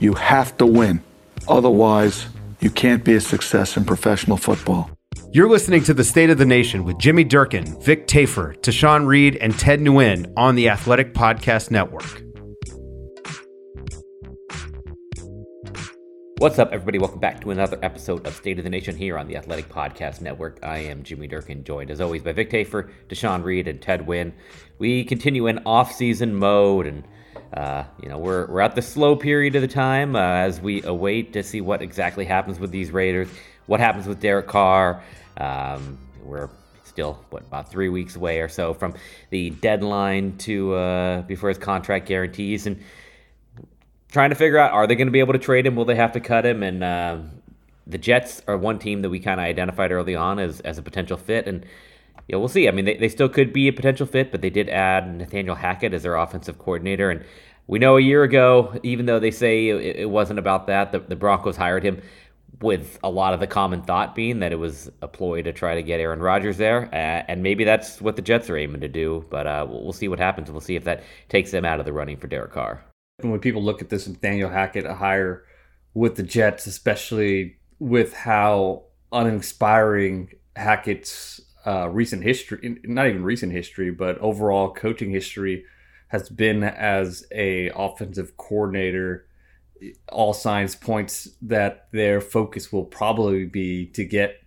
You have to win. Otherwise, you can't be a success in professional football. You're listening to The State of the Nation with Jimmy Durkin, Vic Tafur, Tashan Reed, and Ted Nguyen on the Athletic Podcast Network. What's up, everybody? Welcome back to another episode of State of the Nation here on the Athletic Podcast Network. I am Jimmy Durkin, joined as always by Vic Tafur, Tashan Reed, and Ted Nguyen. We continue in off-season mode, and uh, you know we're we're at the slow period of the time uh, as we await to see what exactly happens with these Raiders, what happens with Derek Carr. Um, we're still what about three weeks away or so from the deadline to uh, before his contract guarantees, and trying to figure out are they going to be able to trade him? Will they have to cut him? And uh, the Jets are one team that we kind of identified early on as, as a potential fit. And yeah, we'll see. I mean, they, they still could be a potential fit, but they did add Nathaniel Hackett as their offensive coordinator. And we know a year ago, even though they say it, it wasn't about that, the, the Broncos hired him with a lot of the common thought being that it was a ploy to try to get Aaron Rodgers there. Uh, and maybe that's what the Jets are aiming to do. But uh, we'll, see what happens. We'll see if that takes them out of the running for Derek Carr. when people look at this Nathaniel Hackett a hire with the Jets, especially with how uninspiring Hackett's uh, recent history, not even recent history, but overall coaching history has been as a offensive coordinator, all signs points that their focus will probably be to get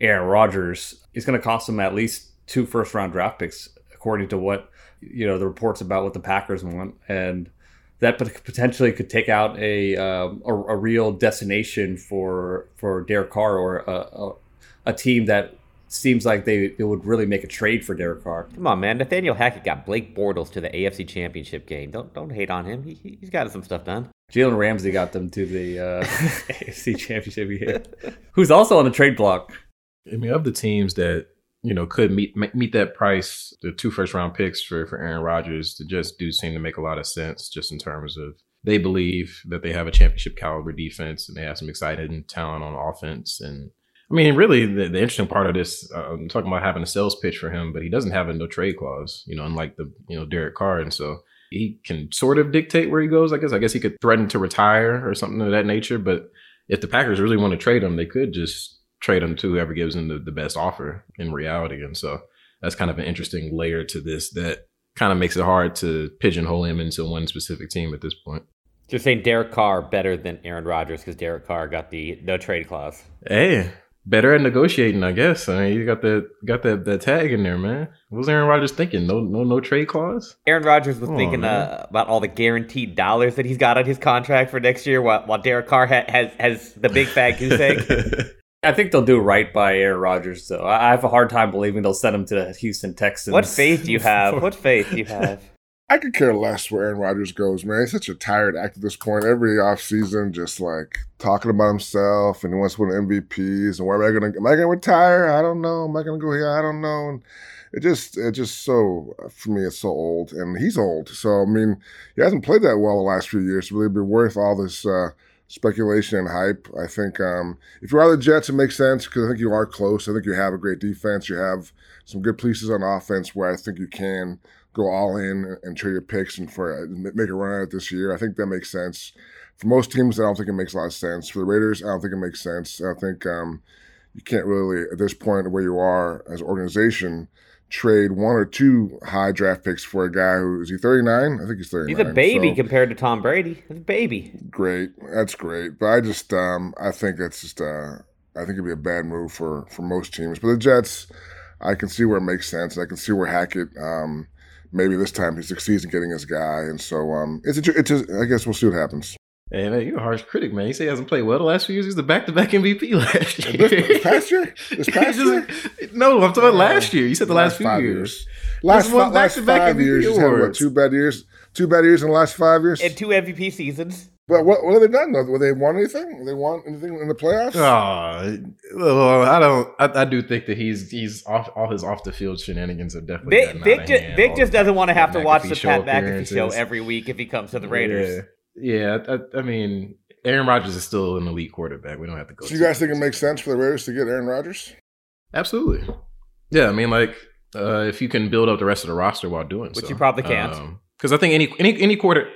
Aaron Rodgers. It's going to cost them at least two first round draft picks, according to what you know the reports about what the Packers want, and that potentially could take out a um, a, a real destination for for Derek Carr or a, a, a team that seems like they, they would really make a trade for Derek Carr. Come on, man. Nathaniel Hackett got Blake Bortles to the AFC Championship game. Don't don't hate on him. He, he's got some stuff done. Jalen Ramsey got them to the uh, AFC Championship game. Who's also on the trade block? I mean, of the teams that you know could meet meet that price, the two first round picks for for Aaron Rodgers, to just do seem to make a lot of sense, just in terms of they believe that they have a championship caliber defense and they have some exciting talent on offense. And I mean, really, the, the interesting part of this, uh, I'm talking about having a sales pitch for him, but he doesn't have a no trade clause, you know, unlike the you know Derek Carr, and so he can sort of dictate where he goes. I guess. I guess he could threaten to retire or something of that nature. But if the Packers really want to trade him, they could just trade him to whoever gives him the, the best offer in reality. And so that's kind of an interesting layer to this that kind of makes it hard to pigeonhole him into one specific team at this point. So you're saying Derek Carr better than Aaron Rodgers because Derek Carr got the no trade clause. Hey, better at negotiating, I guess. I mean, you got the got that that tag in there, man. What was Aaron Rodgers thinking? No, no, no trade clause. Aaron Rodgers was Come thinking man. uh, about all the guaranteed dollars that he's got on his contract for next year, while, while Derek Carr ha- has has the big fat goose egg. I think they'll do right by Aaron Rodgers, though. I I have a hard time believing they'll send him to the Houston Texans. what faith do you have? What faith do you have? I could care less where Aaron Rodgers goes, man. He's such a tired act at this point. Every offseason, just like talking about himself and he wants to win MVPs and where am I gonna am I gonna retire? I don't know. Am I gonna go here? I don't know. And it just it just so for me it's so old and he's old. So I mean he hasn't played that well the last few years. Really be worth all this uh, speculation and hype. I think um, if you are the Jets, it makes sense because I think you are close. I think you have a great defense. You have some good pieces on offense where I think you can go all in and trade your picks and for make a run at it this year. I think that makes sense. For most teams, I don't think it makes a lot of sense. For the Raiders, I don't think it makes sense. I think um, you can't really, at this point where you are as an organization, trade one or two high draft picks for a guy who is he 39? I think he's 39. He's a baby so, compared to Tom Brady. He's a baby. Great. That's great. But I just um, I think that's just uh, I think it'd be a bad move for for most teams. But the Jets, I can see where it makes sense. I can see where Hackett um, maybe this time he succeeds in getting his guy. And so um, it's a, it's a, I guess we'll see what happens. Hey man, you're a harsh critic, man. You say he hasn't played well the last few years. He's the back-to-back MVP last year. This, this past year? This past year? no, I'm talking about last year. You said the last, last few years. years. Last, fi- last five years, he's had what, two bad years? Two bad years in the last five years? And two MVP seasons. But what, what have they done though? Were they want anything? They want anything in the playoffs? Oh, well, I don't. I, I, do think that he's he's off all his off the field shenanigans have definitely. Vic, Vic, just, Vic just doesn't want to have to watch the Pat McAfee show every week if he comes to the Raiders. Yeah, yeah I, I, mean, Aaron Rodgers is still an elite quarterback. We don't have to go. So you guys think it makes sense for the Raiders to get Aaron Rodgers? Absolutely. Yeah, I mean, like uh, if you can build up the rest of the roster while doing which so. you probably can't, because um, I think any any any quarter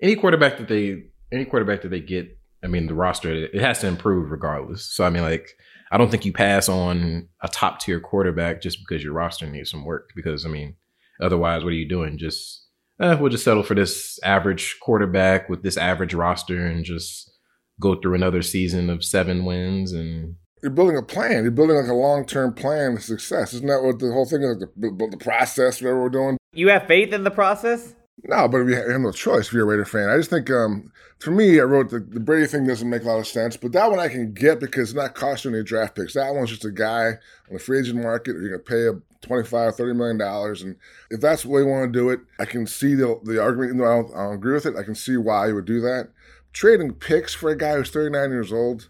any quarterback that they any quarterback that they get, I mean, the roster it has to improve regardless. So I mean, like, I don't think you pass on a top tier quarterback just because your roster needs some work. Because I mean, otherwise, what are you doing? Just eh, we'll just settle for this average quarterback with this average roster and just go through another season of seven wins and you're building a plan. You're building like a long term plan of success. Isn't that what the whole thing is? The, the process, whatever we're doing. You have faith in the process. No, but you have no choice if you're a Raider fan. I just think, um, for me, I wrote the, the Brady thing doesn't make a lot of sense, but that one I can get because it's not costing any draft picks. That one's just a guy on the free agent market. You're going to pay a 25 30 million dollars and if that's the way you want to do it i can see the, the argument even though I don't, I don't agree with it i can see why you would do that trading picks for a guy who's 39 years old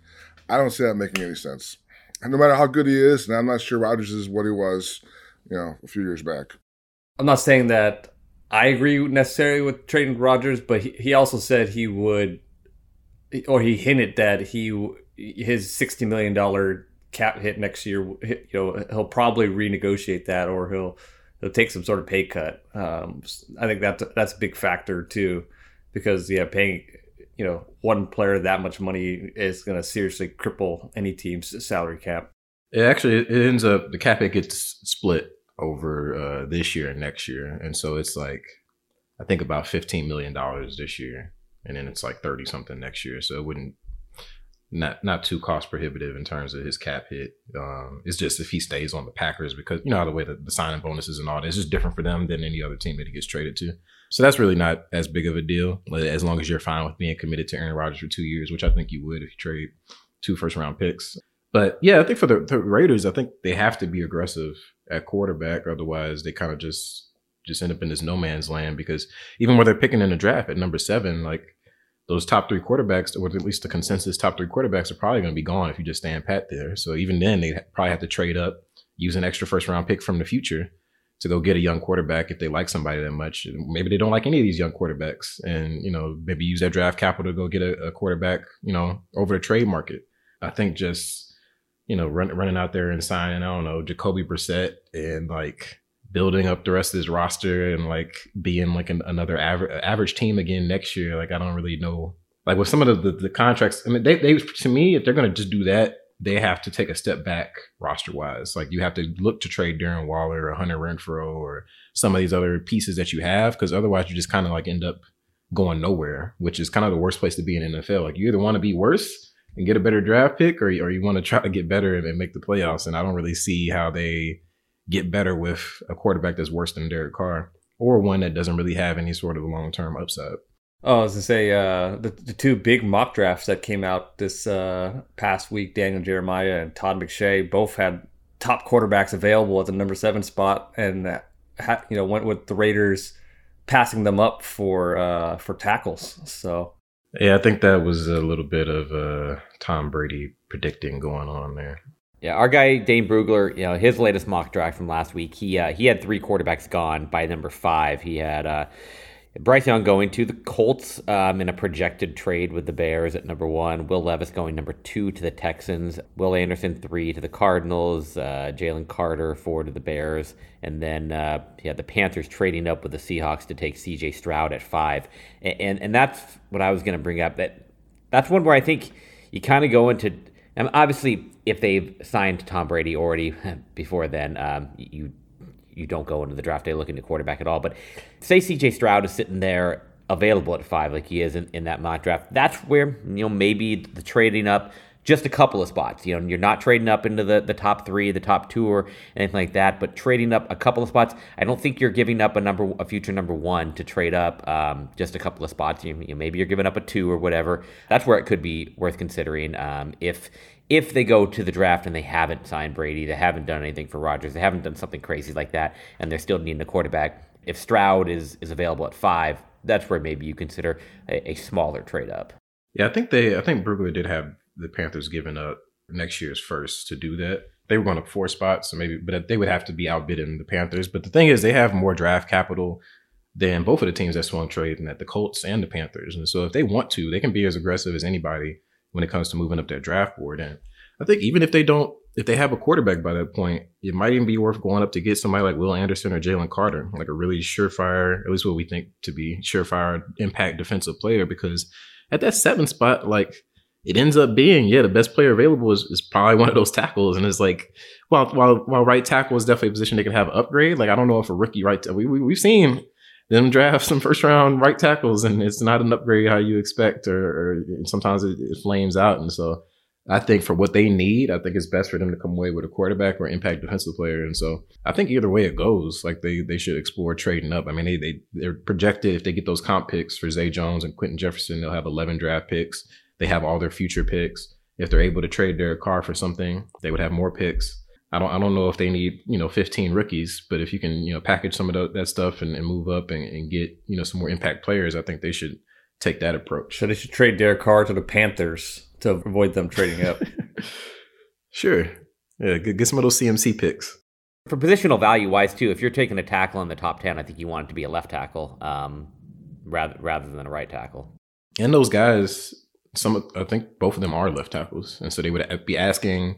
i don't see that making any sense and no matter how good he is and i'm not sure rodgers is what he was you know a few years back i'm not saying that I agree necessarily with trading Rodgers, but he, he also said he would, or he hinted that he his sixty million dollar cap hit next year. You know, he'll probably renegotiate that, or he'll he'll take some sort of pay cut. Um, I think that's that's a big factor too, because yeah, paying you know one player that much money is going to seriously cripple any team's salary cap. It actually it ends up the cap hit gets split over uh, this year and next year, and so it's like I think about fifteen million dollars this year, and then it's like thirty something next year. So it wouldn't not not too cost prohibitive in terms of his cap hit. Um, it's just if he stays on the Packers because you know the way that the signing bonuses and all that is just different for them than any other team that he gets traded to. So that's really not as big of a deal as long as you're fine with being committed to Aaron Rodgers for two years, which I think you would if you trade two first round picks. But yeah, I think for the, the Raiders, I think they have to be aggressive at quarterback. Otherwise, they kind of just just end up in this no man's land because even where they're picking in the draft at number seven, like those top three quarterbacks, or at least the consensus top three quarterbacks, are probably going to be gone if you just stand pat there. So even then, they probably have to trade up, use an extra first round pick from the future to go get a young quarterback if they like somebody that much. Maybe they don't like any of these young quarterbacks, and you know maybe use that draft capital to go get a, a quarterback, you know, over the trade market. I think just you know, run, running out there and signing, I don't know, Jacoby Brissett and like building up the rest of his roster and like being like an, another average average team again next year. Like I don't really know. Like with some of the, the, the contracts, I mean, they, they to me, if they're going to just do that, they have to take a step back roster wise. Like you have to look to trade Darren Waller or Hunter Renfrow or some of these other pieces that you have, because otherwise you just kind of like end up going nowhere, which is kind of the worst place to be in NFL. Like you either want to be worse and get a better draft pick, or or you want to try to get better and, and make the playoffs. And I don't really see how they get better with a quarterback that's worse than Derek Carr or one that doesn't really have any sort of long term upside. Oh, I was gonna say uh, the the two big mock drafts that came out this uh, past week, Daniel Jeremiah and Todd McShay, both had top quarterbacks available at the number seven spot, and uh, you know went with the Raiders passing them up for uh, for tackles. So Yeah, I think that was a little bit of uh, Tom Brady predicting going on there. Yeah, our guy Dane Brugler, you know, his latest mock draft from last week, he uh, he had three quarterbacks gone by number five. He had uh, Bryce Young going to the Colts um, in a projected trade with the Bears at number one. Will Levis going number two to the Texans. Will Anderson three to the Cardinals. Uh, Jalen Carter four to the Bears, and then uh, had the Panthers trading up with the Seahawks to take C.J. Stroud at five. And and, and that's what I was going to bring up. That that's one where I think you kind of go into. And obviously, if they've signed Tom Brady already before then, um, you you don't go into the draft day looking to quarterback at all. But say CJ Stroud is sitting there available at five, like he is in, in that mock draft. That's where, you know, maybe the trading up just a couple of spots. You know, you're not trading up into the, the top three, the top two, or anything like that, but trading up a couple of spots. I don't think you're giving up a number, a future number one to trade up um, just a couple of spots. You, you know, maybe you're giving up a two or whatever. That's where it could be worth considering. Um, if if they go to the draft and they haven't signed Brady, they haven't done anything for Rodgers, they haven't done something crazy like that, and they're still needing a quarterback. If Stroud is is available at five, that's where maybe you consider a, a smaller trade up. Yeah, I think they. I think Brugler did have the Panthers giving up next year's first to do that. They were going up four spots, so maybe, but they would have to be outbidding the Panthers. But the thing is, they have more draft capital than both of the teams that swung trade, and that the Colts and the Panthers. And so, if they want to, they can be as aggressive as anybody when it comes to moving up their draft board. And I think even if they don't, if they have a quarterback by that point, it might even be worth going up to get somebody like Will Anderson or Jalen Carter, like a really surefire, at least what we think to be surefire impact defensive player. Because at that seven spot, like it ends up being, yeah, the best player available is, is probably one of those tackles. And it's like, while while while right tackle is definitely a position they can have upgrade. Like I don't know if a rookie right, we, we we've seen them draft some first round right tackles, and it's not an upgrade how you expect, or, or sometimes it, it, flames out. And so I think for what they need, I think it's best for them to come away with a quarterback or impact defensive player. And so I think either way it goes, like they they should explore trading up. I mean, they they they're projected if they get those comp picks for Zay Jones and Quinton Jefferson, they'll have 11 draft picks. They have all their future picks. If they're able to trade their Carr for something, they would have more picks. I don't I don't know if they need you know 15 rookies, but if you can you know package some of the, that stuff and, and move up and, and, get you know some more impact players, I think they should take that approach. So they should trade Derek Carr to the Panthers to avoid them trading up. sure, yeah, get, get some of those CMC picks. For positional value wise too, if you're taking a tackle in the top 10, I think you want it to be a left tackle um, rather rather than a right tackle. And those guys, some I think both of them are left tackles, and so they would be asking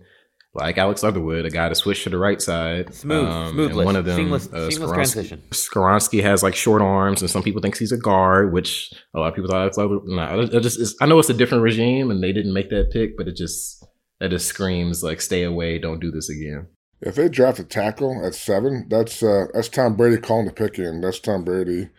like Alex Leatherwood, a guy to switch to the right side. Smooth, um, smooth. one of them, seamless, uh, seamless transition. Skoronski has like short arms, and some people think he's a guard, which a lot of people thought Alex Leatherwood. Nah, it just I know it's a different regime, and they didn't make that pick, but it just that just screams like, stay away, don't do this again. If they draft a tackle at seven, that's uh, that's Tom Brady calling the pick in. That's Tom Brady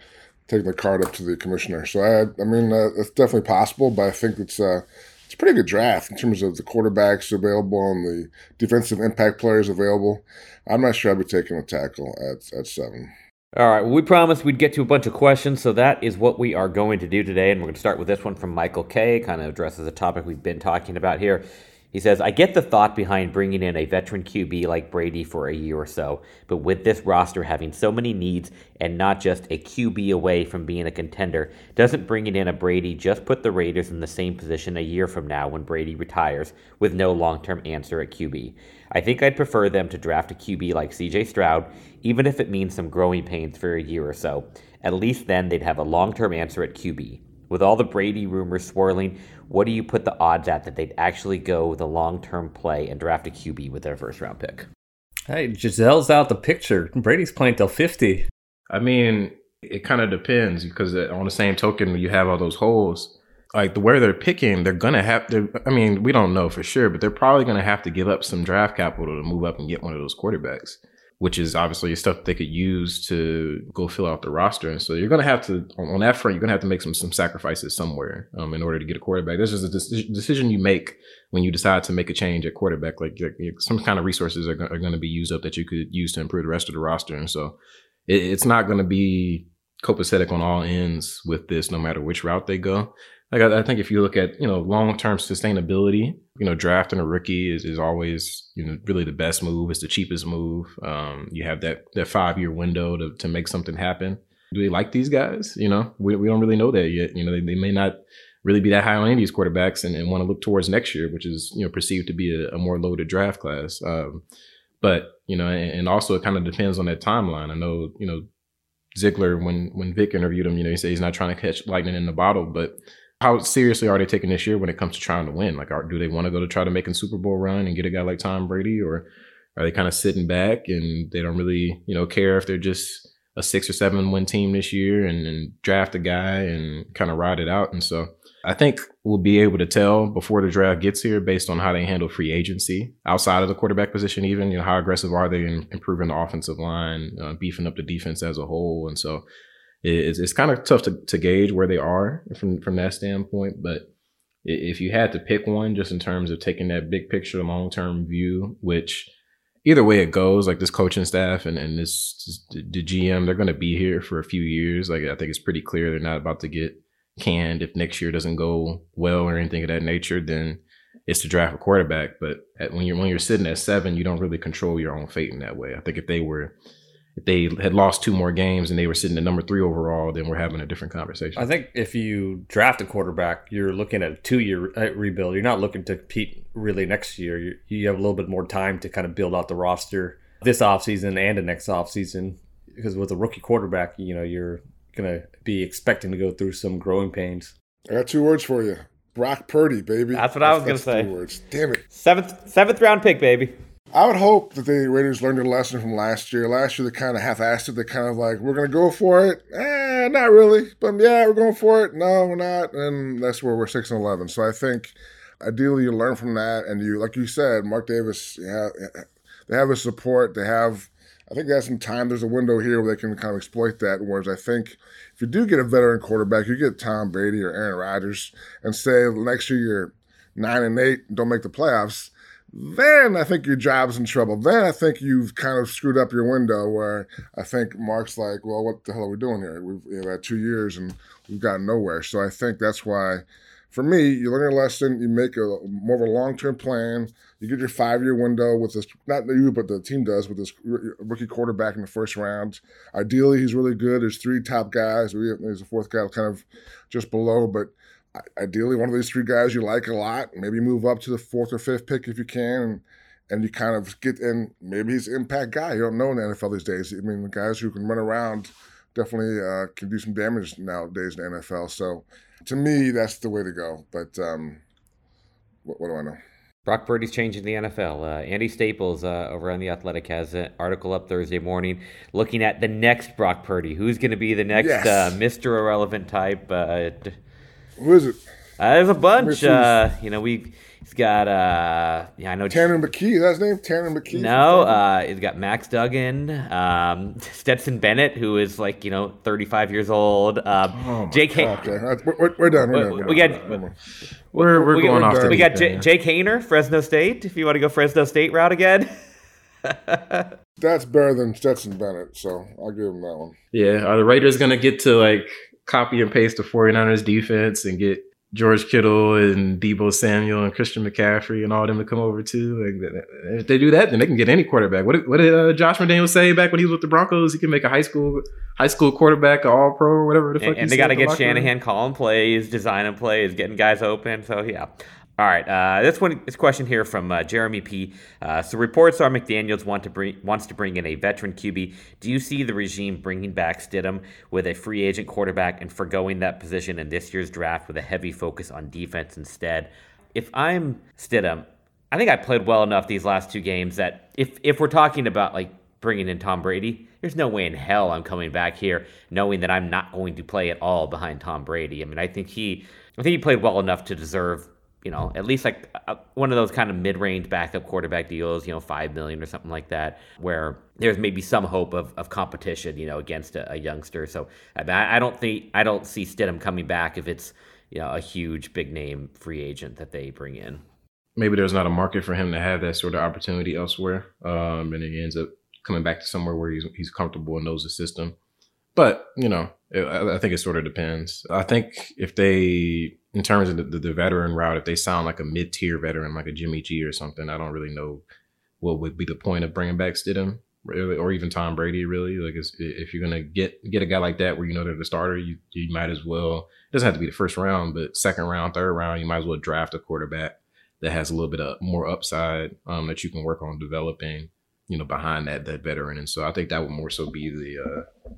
taking the card up to the commissioner. So I, I mean, uh, it's definitely possible, but I think it's. Uh, it's a pretty good draft in terms of the quarterbacks available and the defensive impact players available. I'm not sure I'd be taking a tackle at, at seven. All right. We promised we'd get to a bunch of questions, so that is what we are going to do today. And we're going to start with this one from Michael K. Kind of addresses a topic we've been talking about here. He says, I get the thought behind bringing in a veteran QB like Brady for a year or so, but with this roster having so many needs and not just a QB away from being a contender, doesn't bringing in a Brady just put the Raiders in the same position a year from now when Brady retires with no long term answer at QB? I think I'd prefer them to draft a QB like CJ Stroud, even if it means some growing pains for a year or so. At least then they'd have a long term answer at QB. With all the Brady rumors swirling, what do you put the odds at that they'd actually go the long term play and draft a QB with their first round pick? Hey, Gisele's out the picture. Brady's playing till 50. I mean, it kind of depends because uh, on the same token, you have all those holes. Like the where they're picking, they're gonna have to. I mean, we don't know for sure, but they're probably gonna have to give up some draft capital to move up and get one of those quarterbacks which is obviously stuff they could use to go fill out the roster. And so you're going to have to, on that front, you're going to have to make some some sacrifices somewhere um, in order to get a quarterback. This is a decision you make when you decide to make a change at quarterback. Like, some kind of resources are, go- are going to be used up that you could use to improve the rest of the roster. And so it, it's not going to be copacetic on all ends with this, no matter which route they go like I, I, think if you look at you know long term sustainability, you know drafting a rookie is, is always you know really the best move. It's the cheapest move. Um, you have that that five year window to to make something happen. do they like these guys? You know, we, we don't really know that yet. You know, they, they may not really be that high on any of these quarterbacks and, and want to look towards next year, which is, you know, perceived to be a, a more loaded draft class. Um, but, you know, and, and, also it kind of depends on that timeline. I know, you know, Ziegler, when, when Vic interviewed him, you know, he said he's not trying to catch lightning in the bottle, but how seriously are they taking this year when it comes to trying to win? Like, are, do they want to go to try to make a Super Bowl run and get a guy like Tom Brady or are they kind of sitting back and they don't really, you know, care if they're just a six or seven win team this year and, and draft a guy and kind of ride it out? And so, I think we'll be able to tell before the draft gets here based on how they handle free agency outside of the quarterback position, even, you know, how aggressive are they in improving the offensive line, uh, beefing up the defense as a whole. And so it's, it's kind of tough to, to gauge where they are from, from that standpoint. But if you had to pick one just in terms of taking that big picture, long term view, which either way it goes, like this coaching staff and, and this, the GM, they're going to be here for a few years. Like I think it's pretty clear they're not about to get canned if next year doesn't go well or anything of that nature, then it's to draft a quarterback. But at, when you're when you're sitting at seven, you don't really control your own fate in that way. I think if they were if they had lost two more games and they were sitting at number three overall, then we're having a different conversation. I think if you draft a quarterback, you're looking at a two year uh, rebuild. You're not looking to compete really next year. You, you have a little bit more time to kind of build out the roster this offseason and the next offseason because with a rookie quarterback, you know, you're going to be expecting to go through some growing pains. I got two words for you. Brock Purdy, baby. That's what I was going to say. Two words. Damn it. Seventh seventh round pick, baby. I would hope that the Raiders learned their lesson from last year. Last year, they kind of half-assed it. They kind of like, we're going to go for it. Eh, not really. But yeah, we're going for it. No, we're not. And that's where we're 6 and 11. So I think ideally you learn from that. And you, like you said, Mark Davis, yeah, they have his support. They have I think they have some time. There's a window here where they can kind of exploit that. Whereas I think if you do get a veteran quarterback, you get Tom Brady or Aaron Rodgers, and say next year you're nine and eight, don't make the playoffs, then I think your job's in trouble. Then I think you've kind of screwed up your window. Where I think Mark's like, well, what the hell are we doing here? We've, we've had two years and we've gotten nowhere. So I think that's why for me, you learn your lesson, you make a more of a long term plan. You get your five year window with this, not you, but the team does with this rookie quarterback in the first round. Ideally, he's really good. There's three top guys. There's a fourth guy kind of just below, but ideally, one of these three guys you like a lot. Maybe move up to the fourth or fifth pick if you can. And, and you kind of get in, maybe he's an impact guy. You don't know in the NFL these days. I mean, the guys who can run around definitely uh, can do some damage nowadays in the NFL. So, to me, that's the way to go. But um, what, what do I know? Brock Purdy's changing the NFL. Uh, Andy Staples uh, over on the Athletic has an article up Thursday morning looking at the next Brock Purdy. Who's going to be the next yes. uh, Mr. Irrelevant type? Uh, Who is it? Uh, there's a bunch. Uh, you know, we He's got uh yeah, I know Tanner McKee. That's his name, Tanner McKee. No, uh he's got Max Duggan, um Stetson Bennett, who is like, you know, 35 years old. Uh oh Jake Okay, we're, we're, done. We're done. We, got we're, we're, going off We got J- Jake Haener, Fresno State, if you want to go Fresno State route again. That's better than Stetson Bennett, so I'll give him that one. Yeah, are the Raiders going to get to like copy and paste the 49ers defense and get George Kittle and Deebo Samuel and Christian McCaffrey and all them to come over too. Like, if they do that, then they can get any quarterback. What did, what did uh, Josh McDaniels say back when he was with the Broncos? He can make a high school high school quarterback, all pro or whatever the fuck. And, and they got to get Shanahan calling plays, designing plays, getting guys open. So yeah, all right, uh, this one, this question here from uh, Jeremy P. Uh, so reports are McDaniel's want to bring wants to bring in a veteran QB. Do you see the regime bringing back Stidham with a free agent quarterback and foregoing that position in this year's draft with a heavy focus on defense instead? If I'm Stidham, I think I played well enough these last two games that if if we're talking about like bringing in Tom Brady, there's no way in hell I'm coming back here knowing that I'm not going to play at all behind Tom Brady. I mean, I think he I think he played well enough to deserve you know, at least like a, one of those kind of mid-range backup quarterback deals, you know, five million or something like that, where there's maybe some hope of, of competition, you know, against a, a youngster. So I, I, don't think I don't see Stidham coming back if it's you know a huge big name free agent that they bring in. Maybe there's not a market for him to have that sort of opportunity elsewhere, um, and he ends up coming back to somewhere where he's he's comfortable and knows the system. But you know, I think it sort of depends. I think if they in terms of the, the, the, veteran route, if they sound like a mid tier veteran, like a Jimmy G or something, I don't really know what would be the point of bringing back Stidham. or even Tom Brady. Really, like if you're gonna get get a guy like that where you know they're the starter, you you might as well. It doesn't have to be the first round, but second round, third round, you might as well draft a quarterback that has a little bit of more upside um, that you can work on developing. You know, behind that that veteran, and so I think that would more so be the uh,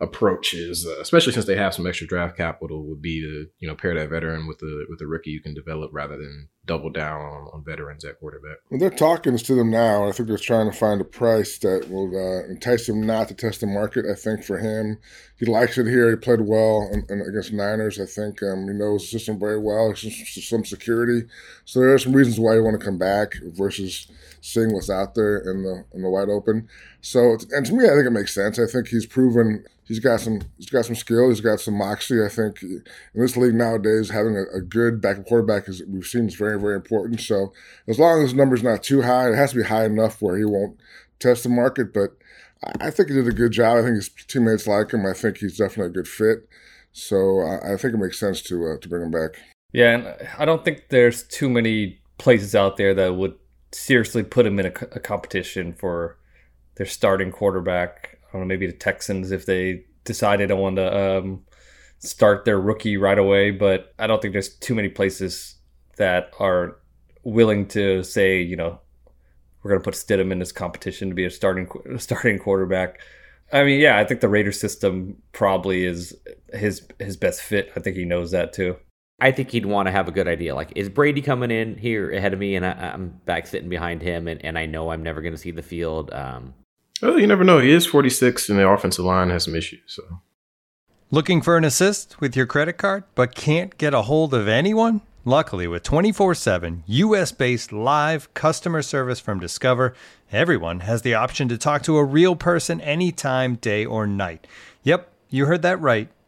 approach is, uh, especially since they have some extra draft capital, would be to you know pair that veteran with the with the rookie you can develop rather than double down on, on veterans at quarterback. They're talking to them now. I think they're trying to find a price that will uh, entice him not to test the market. I think for him, he likes it here. He played well in, in, against Niners. I think um, he knows the system very well. Some, some security, so there are some reasons why you want to come back versus seeing what's out there in the in the wide open. So, and to me, I think it makes sense. I think he's proven he's got some he's got some skill. He's got some moxie. I think in this league nowadays, having a, a good backup quarterback is we've seen is very very important. So as long as the number's not too high, it has to be high enough where he won't test the market. But I think he did a good job. I think his teammates like him. I think he's definitely a good fit. So I, I think it makes sense to uh, to bring him back. Yeah, and I don't think there's too many places out there that would seriously put him in a, a competition for their starting quarterback I don't know, maybe the Texans if they decided want to um, start their rookie right away. But I don't think there's too many places that are willing to say, you know, we're going to put Stidham in this competition to be a starting starting quarterback. I mean, yeah, I think the Raiders system probably is his his best fit. I think he knows that too. I think he'd want to have a good idea. Like, is Brady coming in here ahead of me, and I, am back sitting behind him, and, and I know I'm never going to see the field. Um, well, you never know. He is 46, and the offensive line has some issues. So, looking for an assist with your credit card, but can't get a hold of anyone? Luckily, with 24 7 US based live customer service from Discover, everyone has the option to talk to a real person anytime, day or night. Yep, you heard that right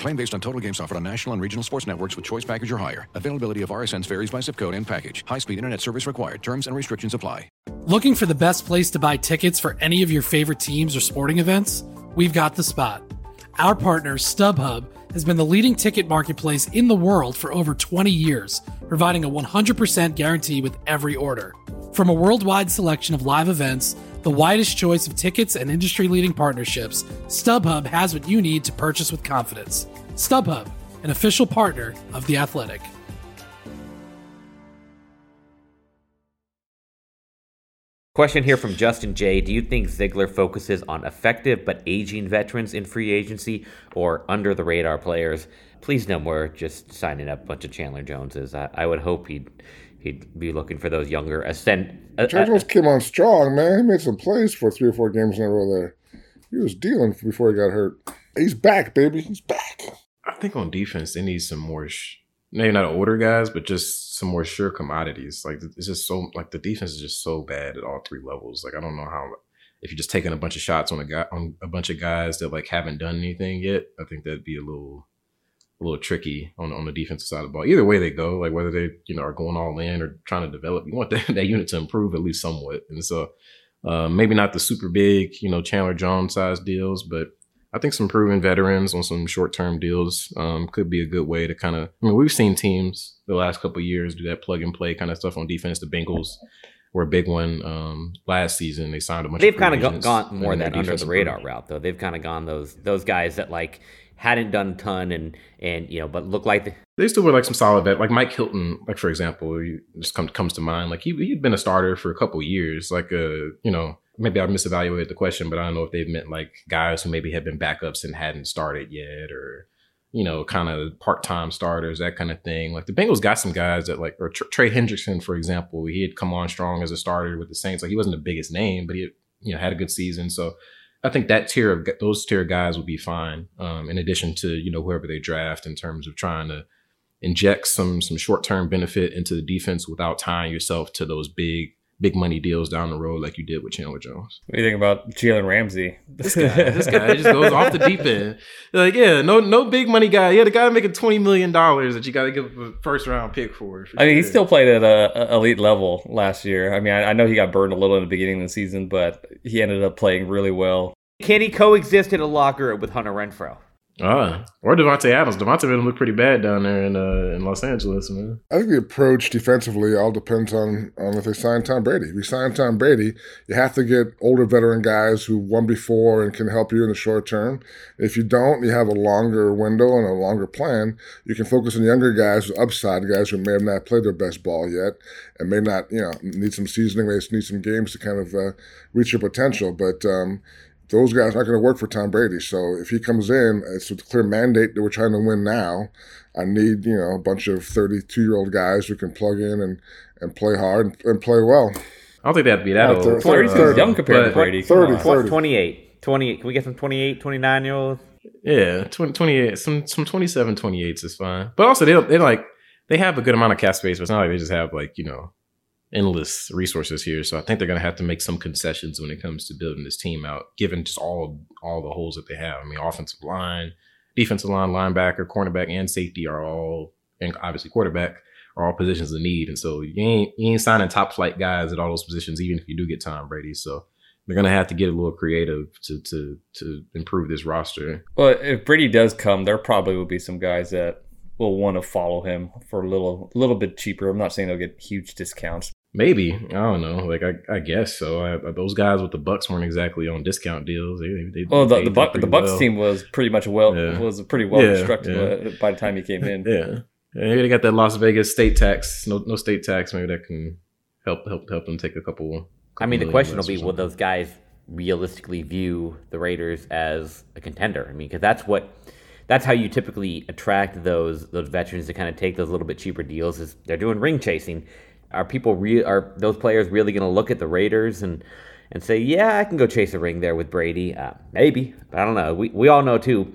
Claim based on total games offered on national and regional sports networks with choice package or higher. Availability of RSNs varies by zip code and package. High-speed internet service required. Terms and restrictions apply. Looking for the best place to buy tickets for any of your favorite teams or sporting events? We've got the spot. Our partner, StubHub, has been the leading ticket marketplace in the world for over 20 years, providing a 100% guarantee with every order. From a worldwide selection of live events, the widest choice of tickets, and industry leading partnerships, StubHub has what you need to purchase with confidence. StubHub, an official partner of The Athletic. Question here from Justin J. Do you think Ziegler focuses on effective but aging veterans in free agency or under the radar players? Please no more just signing up a bunch of Chandler Joneses. I, I would hope he'd he'd be looking for those younger ascent. Uh, Chandler Jones came on strong, man. He made some plays for three or four games in a row there. He was dealing before he got hurt. He's back, baby. He's back. I think on defense they need some more sh- maybe not older guys, but just some more sure commodities. Like it's just so like the defense is just so bad at all three levels. Like I don't know how if you're just taking a bunch of shots on a guy on a bunch of guys that like haven't done anything yet. I think that'd be a little a little tricky on on the defensive side of the ball. Either way they go, like whether they you know are going all in or trying to develop, you want that, that unit to improve at least somewhat. And so uh, maybe not the super big you know Chandler Jones size deals, but I think some proven veterans on some short term deals um, could be a good way to kind of. I mean, we've seen teams the last couple years do that plug and play kind of stuff on defense. The Bengals were a big one um, last season. They signed a bunch. They've kind of gone more that under the radar route, though. They've kind of gone those those guys that like hadn't done a ton and and you know, but look like the- they still were like some solid vet, like Mike Hilton, like for example, just come, comes to mind. Like he he'd been a starter for a couple years, like uh, you know maybe I misevaluated the question, but I don't know if they've meant like guys who maybe had been backups and hadn't started yet, or you know, kind of part time starters, that kind of thing. Like the Bengals got some guys that like, or Trey Hendrickson, for example, he had come on strong as a starter with the Saints. Like he wasn't the biggest name, but he had, you know had a good season. So I think that tier of those tier guys will be fine. Um, in addition to you know whoever they draft in terms of trying to inject some some short term benefit into the defense without tying yourself to those big big money deals down the road like you did with Chandler Jones. What do you think about Jalen Ramsey? This guy, this guy just goes off the deep end. Like, yeah, no, no big money guy. Yeah, the guy making twenty million dollars that you got to give a first round pick for. for I mean, he still played at a, a elite level last year. I mean, I, I know he got burned a little in the beginning of the season, but he ended up playing really well. Can he coexist in a locker room with Hunter Renfrow? Ah, or Davante Adams. Davante made him look pretty bad down there in uh, in Los Angeles, man. I think the approach defensively all depends on on if they sign Tom Brady. If you sign Tom Brady, you have to get older veteran guys who won before and can help you in the short term. If you don't, you have a longer window and a longer plan. You can focus on younger guys with upside, guys who may have not played their best ball yet and may not, you know, need some seasoning, may need some games to kind of uh, reach your potential. But um, those guys aren't going to work for Tom Brady. So if he comes in, it's a clear mandate that we're trying to win now. I need, you know, a bunch of 32 year old guys who can plug in and, and play hard and, and play well. I don't think they have to be that Uh, old. thir- Brady's thirty. young compared to Brady. 30, 30. 28. 28. Can we get some 28, 29 year olds? Yeah, 20, 28, some some 27, 28s is fine. But also they they like they have a good amount of cap space, but it's not like they just have like, you know, endless resources here. So I think they're gonna have to make some concessions when it comes to building this team out, given just all all the holes that they have. I mean, offensive line, defensive line, linebacker, cornerback, and safety are all and obviously quarterback are all positions of need. And so you ain't you ain't signing top flight guys at all those positions, even if you do get Tom Brady. So they're gonna have to get a little creative to to to improve this roster. Well, if Brady does come, there probably will be some guys that will want to follow him for a little, little bit cheaper. I'm not saying they'll get huge discounts. Maybe I don't know. Like I, I guess so. I, those guys with the Bucs weren't exactly on discount deals. They, they, Well, the the, them Buck, the Bucs well. team was pretty much well Yeah. was pretty well Yeah, constructed yeah. by the time he came in. Yeah, yeah. Maybe they got that Las Vegas state tax. No, no state tax. Maybe that can help help help them take a couple. I mean, the question will be will those guys realistically view the Raiders as a contender? I mean, because that's what that's how you typically attract those those veterans to kind of take those little bit cheaper deals. Is they're doing ring chasing. Are people re- are those players really going to look at the Raiders and and say, yeah, I can go chase a ring there with Brady? Uh, maybe, but I don't know. We we all know too.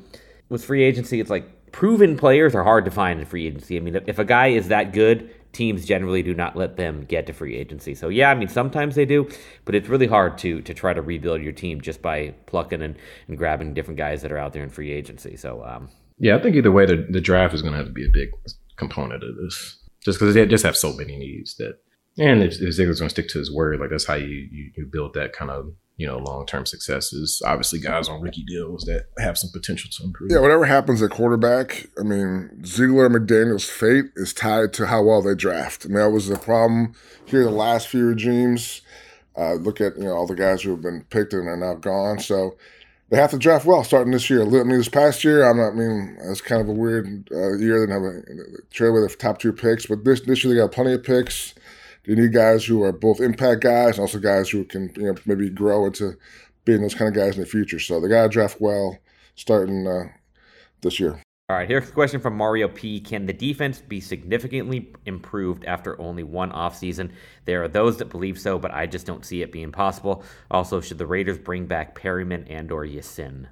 With free agency, it's like proven players are hard to find in free agency. I mean, if, if a guy is that good, teams generally do not let them get to free agency. So yeah, I mean sometimes they do, but it's really hard to to try to rebuild your team just by plucking and, and grabbing different guys that are out there in free agency. So um, Yeah, I think either way, the, the draft is going to have to be a big component of this, just because they just have so many needs that. And if, if Ziegler's going to stick to his word, like that's how you, you you build that kind of you know long term successes. Obviously, guys on rookie deals that have some potential to improve. Yeah, whatever happens at quarterback, I mean, Ziegler and McDaniel's fate is tied to how well they draft. I mean, that was the problem here the last few regimes. Uh, look at you know all the guys who have been picked and are now gone. So they have to draft well starting this year. I mean, this past year, I'm not. I mean, it's kind of a weird uh, year. They didn't have a trade with the top two picks, but this this year they got plenty of picks. They need guys who are both impact guys and also guys who can you know maybe grow into being those kind of guys in the future. So they got to draft well starting uh, this year. All right, here's a question from Mario P. Can the defense be significantly improved after only one offseason? There are those that believe so, but I just don't see it being possible. Also, should the Raiders bring back Perryman and or Yasin?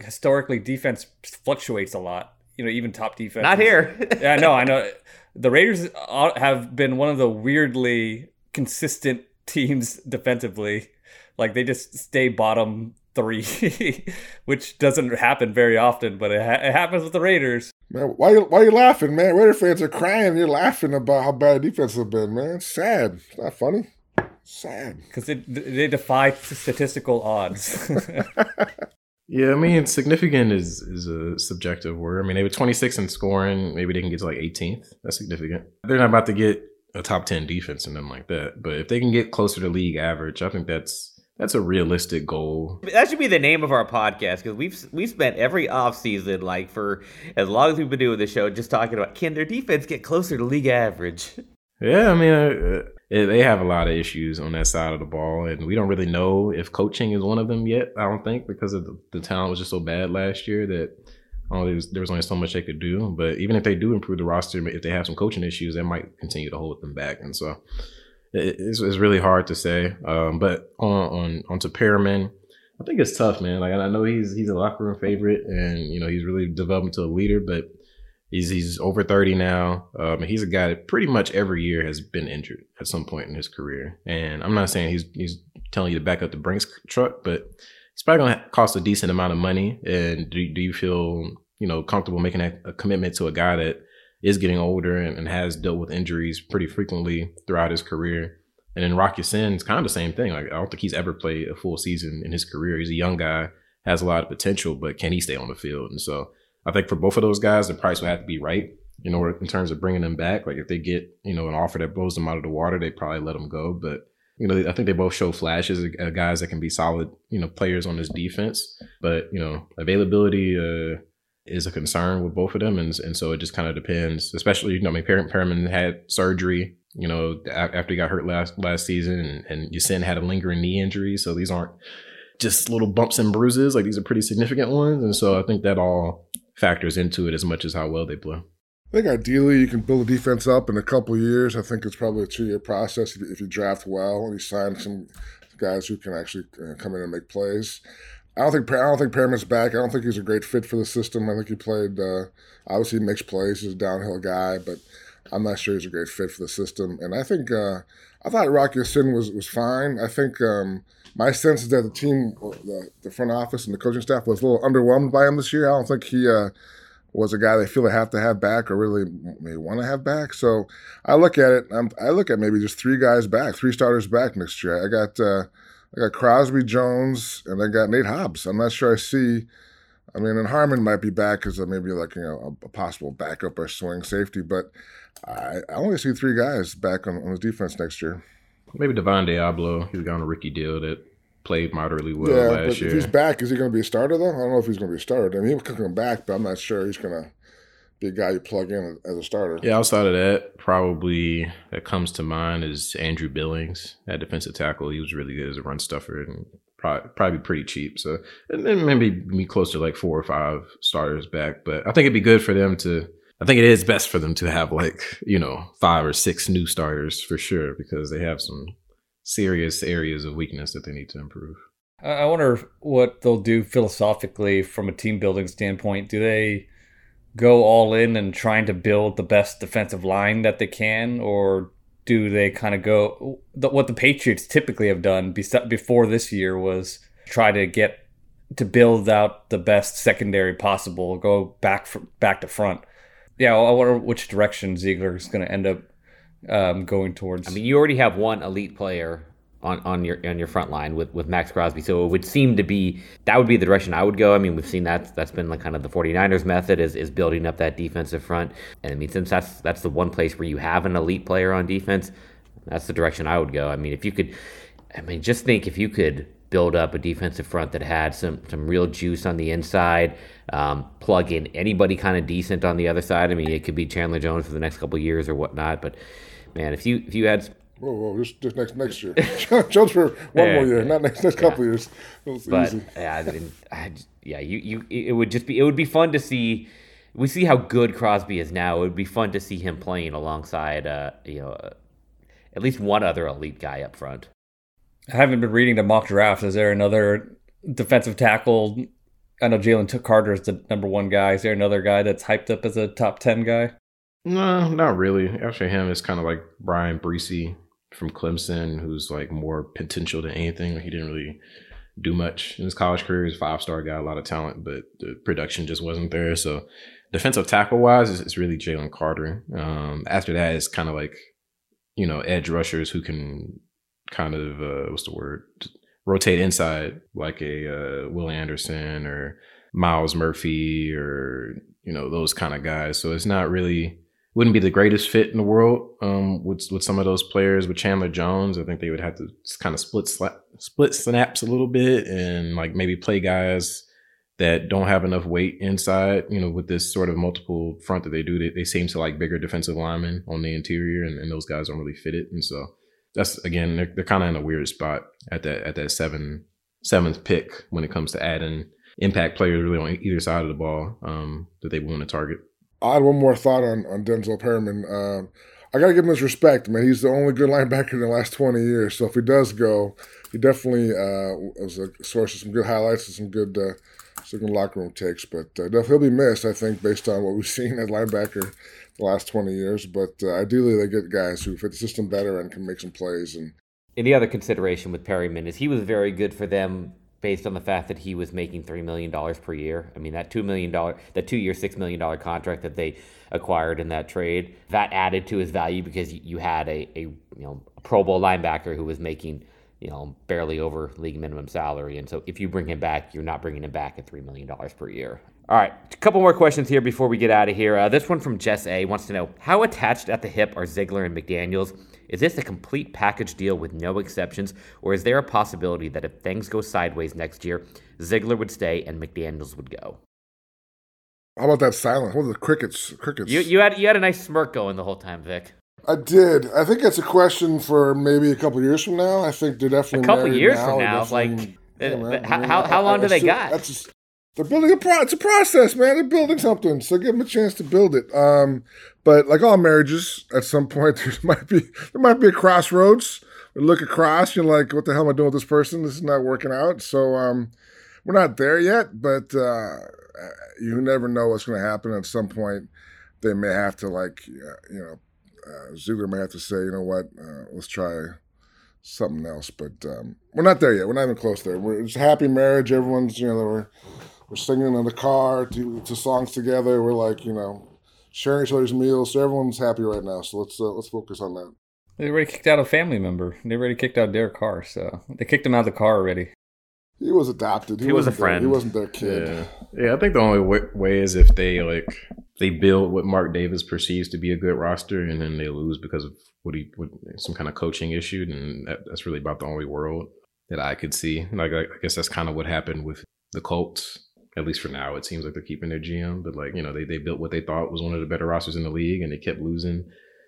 Historically, defense fluctuates a lot. You know, even top defense. Not here. yeah, I know. I know. The Raiders have been one of the weirdly consistent teams defensively. Like they just stay bottom three, which doesn't happen very often, but it, ha- it happens with the Raiders. Man, why you why you laughing, man? Raider fans are crying. You're laughing about how bad defense has been, man. It's sad. It's not funny. Sad. Because they, they defy statistical odds. Yeah, I mean, significant is is a subjective word. I mean, they were 26 in scoring. Maybe they can get to like 18th. That's significant. They're not about to get a top 10 defense and nothing like that. But if they can get closer to league average, I think that's that's a realistic goal. That should be the name of our podcast because we've we've spent every offseason, like for as long as we've been doing the show, just talking about can their defense get closer to league average? Yeah, I mean, uh, they have a lot of issues on that side of the ball, and we don't really know if coaching is one of them yet. I don't think because of the, the talent was just so bad last year that oh, there, was, there was only so much they could do. But even if they do improve the roster, if they have some coaching issues, that might continue to hold them back. And so it's, it's really hard to say. Um, but on on onto Perryman, I think it's tough, man. Like I know he's he's a locker room favorite, and you know he's really developed into a leader, but He's he's over 30 now. Um, he's a guy that pretty much every year has been injured at some point in his career. And I'm not saying he's he's telling you to back up the Brinks truck, but it's probably going to cost a decent amount of money. And do, do you feel you know comfortable making a, a commitment to a guy that is getting older and, and, has dealt with injuries pretty frequently throughout his career? And then Rocky Ya-Sin kind of the same thing. Like I don't think he's ever played a full season in his career. He's a young guy, has a lot of potential, but can he stay on the field? And so I think for both of those guys, the price would have to be right. You know, in terms of bringing them back. Like if they get you know an offer that blows them out of the water, they probably let them go. But you know, I think they both show flashes of guys that can be solid, you know, players on this defense. But you know, availability uh, is a concern with both of them, and and so it just kind of depends. Especially, you know, I mean, Perryman had surgery, you know, after he got hurt last last season, and, and Ya-Sin had a lingering knee injury, so these aren't just little bumps and bruises. Like these are pretty significant ones, and so I think that all factors into it as much as how well they play. I think ideally you can build a defense up in a couple years. I think it's probably a two-year process if you, draft well and you sign some guys who can actually uh, come in and make plays. I don't think I don't think Perryman's back. I don't think he's a great fit for the system. I think he played. Uh, obviously, makes plays. He's a downhill guy, but I'm not sure he's a great fit for the system. And I think uh, I thought Rock Ya-Sin was was fine. I think um, my sense is that the team, the, the, front office and the coaching staff was a little underwhelmed by him this year. I don't think he uh, was a guy they feel they have to have back or really may want to have back. So I look at it. I'm, i look at maybe just three guys back, three starters back next year. I got uh, I got Crosby, Jones, and I got Nate Hobbs. I'm not sure I see. I mean, and Harmon might be back as maybe like you know a, a, possible backup or swing safety, but I, I only see three guys back on, on the defense next year. Maybe Divine Deablo. He's got a rookie deal that played moderately well yeah, last but year. If he's back, is he going to be a starter though? I don't know if he's going to be a starter. I mean, he'll come back, but I'm not sure he's going to be a guy you plug in as a starter. Yeah, outside of that, probably that comes to mind is Andrew Billings at defensive tackle. He was really good as a run stuffer and probably, probably pretty cheap. So and then maybe be close to like four or five starters back. But I think it'd be good for them to I think it is best for them to have like, you know, five or six new starters for sure because they have some serious areas of weakness that they need to improve. I wonder what they'll do philosophically from a team building standpoint. Do they go all in and trying to build the best defensive line that they can, or do they kind of go what the Patriots typically have done before this year was try to get to build out the best secondary possible, go back back to front yeah, I wonder which direction Ziegler is going to end up um, going towards. I mean, you already have one elite player on, on your on your front line with, with Maxx Crosby. So it would seem to be that would be the direction I would go. I mean, we've seen that that's been like kind of the 49ers method is, is building up that defensive front. And I mean, since that's that's the one place where you have an elite player on defense, that's the direction I would go. I mean, if you could I mean, just think if you could build up a defensive front that had some some real juice on the inside. Um, plug in anybody kind of decent on the other side. I mean, it could be Chandler Jones for the next couple years or whatnot. But man, if you if you had Whoa, whoa, just, just next next year. Jones for one yeah, more year, not next next yeah. couple years. but easy. yeah, I mean, I yeah, you you it would just be it would be fun to see. We see how good Crosby is now. It would be fun to see him playing alongside, uh, you know, uh, at least one other elite guy up front. I haven't been reading the mock draft. Is there another defensive tackle? I know Jalen Carter is the number one guy. Is there another guy that's hyped up as a top ten guy? No, not really. After him, it's kind of like Bryan Bresee from Clemson, who's like more potential than anything. He didn't really do much in his college career. He's a five star guy, a lot of talent, but the production just wasn't there. So defensive tackle wise, it's, really Jalen Carter. Um, after that, it's kind of like you know edge rushers who can kind of uh, what's the word rotate inside like a uh, Will Anderson or Myles Murphy or you know those kind of guys. So it's not really wouldn't be the greatest fit in the world um, with with some of those players. With Chandler Jones, I think they would have to kind of split split snaps a little bit and like maybe play guys that don't have enough weight inside. You know, with this sort of multiple front that they do, they, they seem to like bigger defensive linemen on the interior, and, and those guys don't really fit it. And so that's again they're, they're kind of in a weird spot at that at that seven seventh pick when it comes to adding impact players really on either side of the ball um, that they want to target. I had one more thought on on Denzel Perryman. Um, I gotta give him his respect, man. He's the only good linebacker in the last twenty years. So if he does go, he definitely uh, was a source of some good highlights and some good uh, second locker room takes. But uh, he'll be missed, I think, based on what we've seen at linebacker the last 20 years. But uh, ideally, they get guys who fit the system better and can make some plays. And, and the other consideration with Perryman is he was very good for them based on the fact that he was making three million dollars per year. I mean that two million dollar that two year six million dollar contract that they acquired in that trade that added to his value because you had a, a you know a Pro Bowl linebacker who was making you know barely over league minimum salary, and so if you bring him back, you're not bringing him back at three million dollars per year. All right, a couple more questions here before we get out of here. Uh, this one from Jess A wants to know how attached at the hip are Ziegler and McDaniels is this a complete package deal with no exceptions, or is there a possibility that if things go sideways next year, Ziegler would stay and McDaniels would go? How about that silence? What are the crickets? Crickets. You, you had you had a nice smirk going the whole time, Vic. I did. I think that's a question for maybe a couple years from now. I think they're definitely a couple years now. from now. Like, yeah, uh, how, how, how long I, do they got? That's just, they're building a pro. It's a process, man. They're building something, so give them a chance to build it. Um, but like all marriages, at some point there might be there might be a crossroads. You look across, you're like, "What the hell am I doing with this person? This is not working out." So um, we're not there yet, but uh, you never know what's going to happen. At some point, they may have to like, you know, uh, Ziegler may have to say, "You know what? Uh, let's try." Something else, but um, we're not there yet. We're not even close there. We're, it's a happy marriage. Everyone's, you know, we're we're singing in the car to, to songs together. We're like, you know, sharing each other's meals. So everyone's happy right now. So let's uh, let's focus on that. They already kicked out a family member. They already kicked out Derek Carr. So they kicked him out of the car already. He was adopted. He, he was a friend. Their, he wasn't their kid. Yeah. yeah, I think the only way, way is if they like they build what Mark Davis perceives to be a good roster, and then they lose because of what he what, some kind of coaching issue, and that, that's really about the only world that I could see. Like I, I guess that's kind of what happened with the Colts at least for now, it seems like they're keeping their GM. But like you know, they they built what they thought was one of the better rosters in the league, and they kept losing.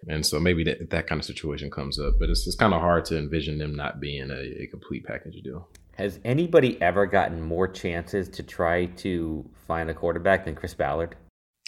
And so maybe that that kind of situation comes up, but it's it's kind of hard to envision them not being a, a complete package deal. Has anybody ever gotten more chances to try to find a quarterback than Chris Ballard?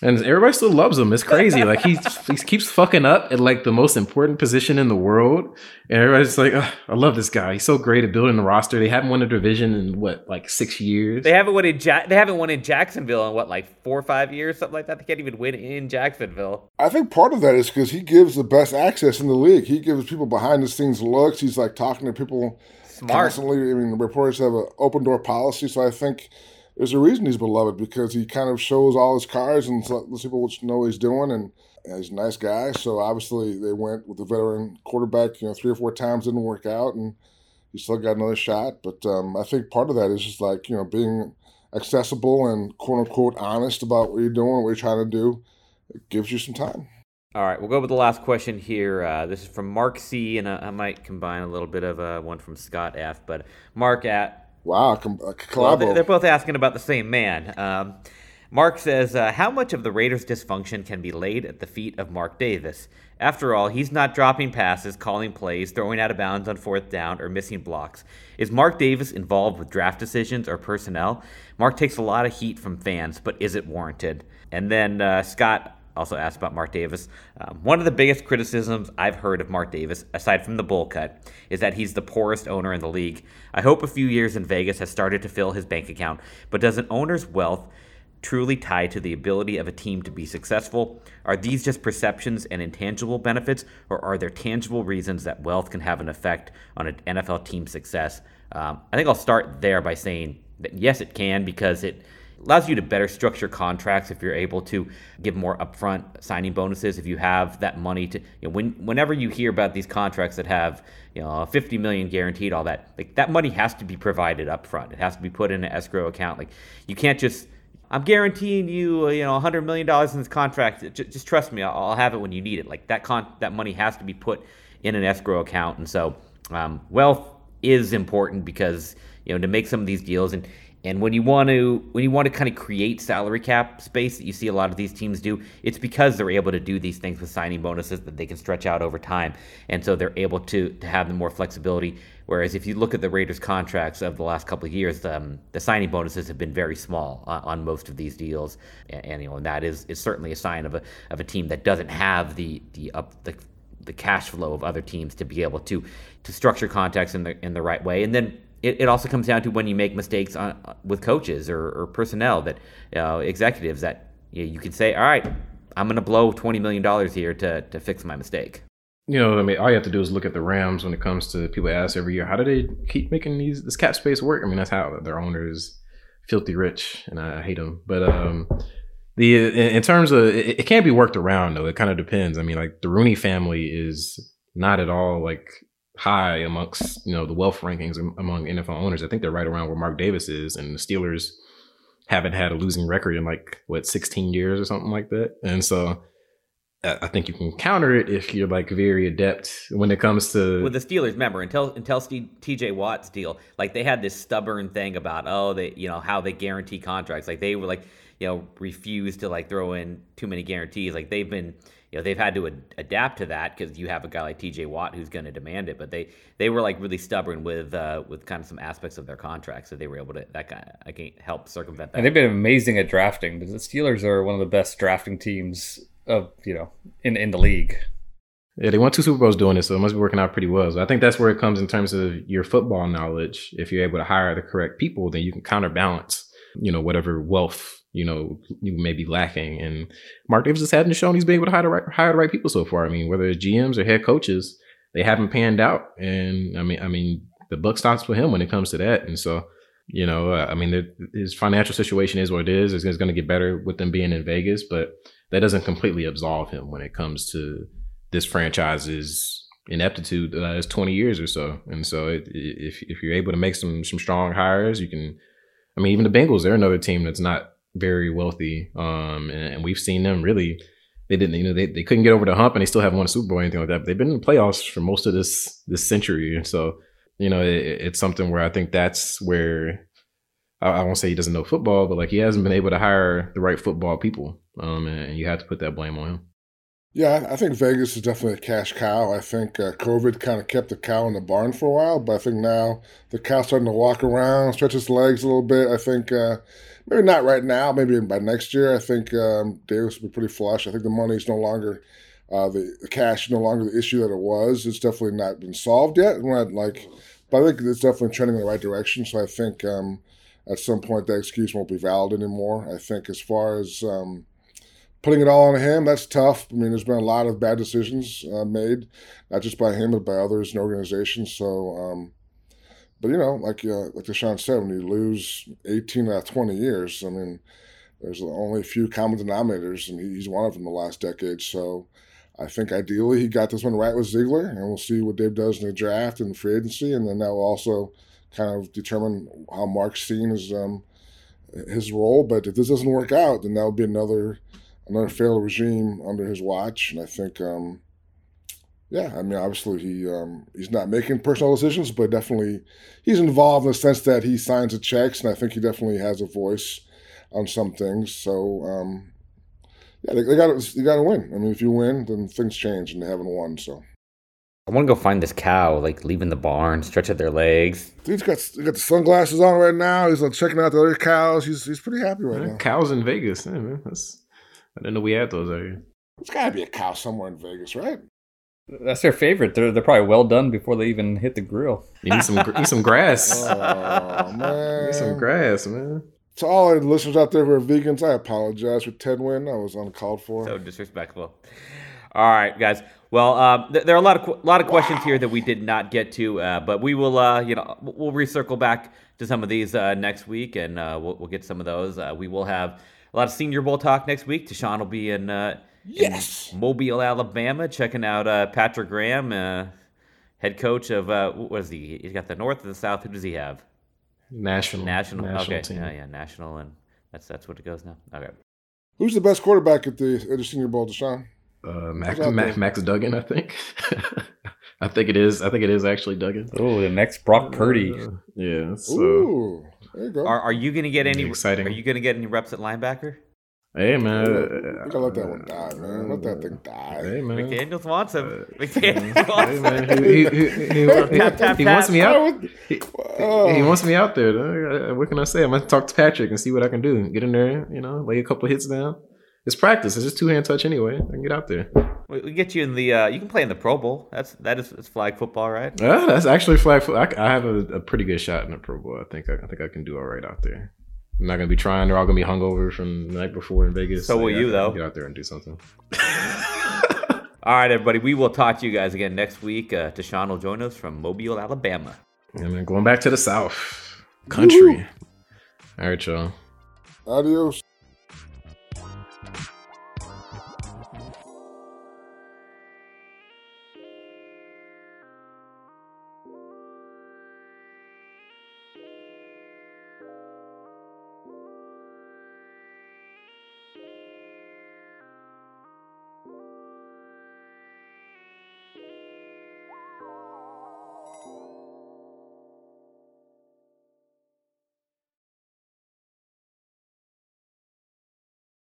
And everybody still loves him. It's crazy. Like he he keeps fucking up at like the most important position in the world, and everybody's like, "I love this guy. He's so great at building the roster." They haven't won a division in what like six years. They haven't won in ja- They haven't won in Jacksonville in what like four or five years, something like that. They can't even win in Jacksonville. I think part of that is because he gives the best access in the league. He gives people behind the scenes looks. He's like talking to people Smart. constantly. I mean, the reporters have an open door policy, so I think there's a reason he's beloved because he kind of shows all his cards and lets people know what he's doing and he's a nice guy. So obviously they went with the veteran quarterback, you know, three or four times didn't work out and he still got another shot. But um, I think part of that is just like, you know, being accessible and quote unquote honest about what you're doing, what you're trying to do. It gives you some time. All right, we'll go with the last question here. Uh, this is from Mark C, and I, I might combine a little bit of uh, one from Scott F. But Mark at Wow, com- well, they're both asking about the same man. Um, Mark says, uh, How much of the Raiders' dysfunction can be laid at the feet of Mark Davis? After all, he's not dropping passes, calling plays, throwing out of bounds on fourth down, or missing blocks. Is Mark Davis involved with draft decisions or personnel? Mark takes a lot of heat from fans, but is it warranted? And then uh, Scott also asked about Mark Davis. Um, one of the biggest criticisms I've heard of Mark Davis, aside from the bull cut, is that he's the poorest owner in the league. I hope a few years in Vegas has started to fill his bank account, but does an owner's wealth truly tie to the ability of a team to be successful? Are these just perceptions and intangible benefits, or are there tangible reasons that wealth can have an effect on an NFL team's success? Um, I think I'll start there by saying that yes, it can because it allows you to better structure contracts if you're able to give more upfront signing bonuses if you have that money to you know, when whenever you hear about these contracts that have you know 50 million guaranteed all that like that money has to be provided upfront it has to be put in an escrow account like you can't just I'm guaranteeing you, you know, 100 million dollars in this contract. Just, just trust me, I'll, I'll, have it when you need it. Like that, con- that money has to be put in an escrow account, and so um, wealth is important because you know to make some of these deals and and when you want to when you want to kind of create salary cap space that you see a lot of these teams do, it's because they're able to do these things with signing bonuses that they can stretch out over time, and so they're able to to have the more flexibility. Whereas if you look at the Raiders' contracts of the last couple of years, um, the signing bonuses have been very small on, on most of these deals, and, and, you know and that is is certainly a sign of a of a team that doesn't have the the up the the cash flow of other teams to be able to to structure contracts in the in the right way, and then it, it also comes down to when you make mistakes on, with coaches or, or personnel that uh, executives that you, know, you can say, all right, I'm going to blow $20 million here to, to fix my mistake. You know, I mean, all you have to do is look at the Rams when it comes to people ask every year, how do they keep making these this cap space work? I mean, that's how their owner is filthy rich, and I hate them. But um, the in terms of it, it can't be worked around though. It kind of depends. I mean, like the Rooney family is not at all like high amongst you know the wealth rankings among NFL owners. I think they're right around where Mark Davis is, and the Steelers haven't had a losing record in like what 16 years or something like that. And so I think you can counter it if you're like very adept when it comes to with the Steelers. Remember until until T.J. Watt's deal, like they had this stubborn thing about oh they you know how they guarantee contracts. Like they were like you know refuse to like throw in too many guarantees. Like they've been you know they've had to ad- adapt to that because you have a guy like T.J. Watt who's going to demand it. But they they were like really stubborn with uh, with kind of some aspects of their contract, so they were able to that guy I can't help circumvent that. And they've been amazing at drafting. The Steelers are one of the best drafting teams of you know in in the league. Yeah, they won two Super Bowls doing it, so it must be working out pretty well. So I think that's where it comes in terms of your football knowledge. If you're able to hire the correct people, then you can counterbalance, you know, whatever wealth you know you may be lacking. And Mark Davis just hasn't shown he's been able to hire the right hire the right people so far. I mean, whether it's GMs or head coaches, they haven't panned out. And I mean, I mean, the buck stops with him when it comes to that. And so, you know, uh, I mean, the, his financial situation is what it is. It's, it's going to get better with them being in Vegas, but that doesn't completely absolve him when it comes to this franchise's ineptitude the last 20 years or so. And so it, if, if you're able to make some, some strong hires, you can, I mean, even the Bengals, they're another team that's not very wealthy. Um, and, and, we've seen them really, they didn't, you know, they, they couldn't get over the hump and they still haven't won a Super Bowl or anything like that. But they've been in the playoffs for most of this, this century. And so, you know, it, it's something where I think that's where I, won't say he doesn't know football, but like he hasn't been able to hire the right football people. Um, and you have to put that blame on him. Yeah, I think Vegas is definitely a cash cow. I think uh, COVID kind of kept the cow in the barn for a while, but I think now the cow's starting to walk around, stretch its legs a little bit. I think uh, maybe not right now, maybe by next year. I think um, Davis will be pretty flush. I think the money is no longer uh, the, the, cash is no longer the issue that it was. It's definitely not been solved yet. Not like, but I think it's definitely trending in the right direction. So I think um, at some point that excuse won't be valid anymore. I think as far as um, putting it all on him, that's tough. I mean, there's been a lot of bad decisions uh, made, not just by him but by others in organizations. So, um, but you know, like uh, like Tashan said, when you lose 18 out of 20 years, I mean, there's only a few common denominators, and he's one of them the last decade. So. I think ideally he got this one right with Ziegler, and we'll see what Dave does in the draft and free agency, and then that will also kind of determine how Mark's seen his um, his role. But if this doesn't work out, then that will be another another failed regime under his watch. And I think, um, yeah, I mean, obviously he um, he's not making personal decisions, but definitely he's involved in the sense that he signs the checks, and I think he definitely has a voice on some things. So. Um, yeah, they, they got to they got to win. I mean, if you win, then things change, and they haven't won. So I want to go find this cow, like leaving the barn, stretch out their legs. Dude's got he got the sunglasses on right now. He's like checking out the other cows. He's he's pretty happy right now. Cows in Vegas, yeah, man. That's, I didn't know we had those out here. There's got to be a cow somewhere in Vegas, right? That's their favorite. They're they're probably well done before they even hit the grill. You need some need some grass. oh man, need some grass, man. To all our listeners out there who are vegans, I apologize for Ted Win. I was uncalled for. So disrespectful. All right, guys. Well, uh, th- there are a lot of qu- lot of questions wow. here that we did not get to, uh, but we will, uh, you know, we'll recircle back to some of these uh, next week, and uh, we'll, we'll, get some of those. Uh, we will have a lot of Senior Bowl talk next week. Tashan will be in, yes in Mobile, Alabama, checking out uh, Patrick Graham, head coach of what is he? He's got the North or the South. Who does he have? National. National. national okay. Team. Yeah, yeah, national, and that's that's what it goes now. Okay. Who's the best quarterback at the at the Senior Bowl, Tashan? uh, Max, Max, Max Duggan, I think. I think it is. I think it is actually Duggan. Oh, the next Brock Purdy. Uh, yeah. So. Ooh, there you go. Are, are you going to get any exciting? Are you going to get any reps at linebacker? Hey man, we gotta let that one die, man. Let that thing die. Hey man, McDaniel's wants him. McDaniel's wants hey, man. He, he, he, tap, tap, he wants me out. He, he, wants me out there. What can I say? I'm gonna talk to Patrick and see what I can do. Get in there, you know, lay a couple hits down It's practice. It's just two hand touch anyway. I can get out there. We, we get you in the. Uh, you can play in the Pro Bowl. That's that is it's flag football, right? Yeah, that's actually flag football. I, I have a, a, pretty good shot in the Pro Bowl. I think I, I, think I can do all right out there. I'm not gonna be trying. They're all gonna be hungover from the night before in Vegas. So, so will yeah, you though? Get out there and do something. all right, everybody. We will talk to you guys again next week. Uh, Tashan will join us from Mobile, Alabama. And then going back to the South country. Woo! All right, y'all. Adios.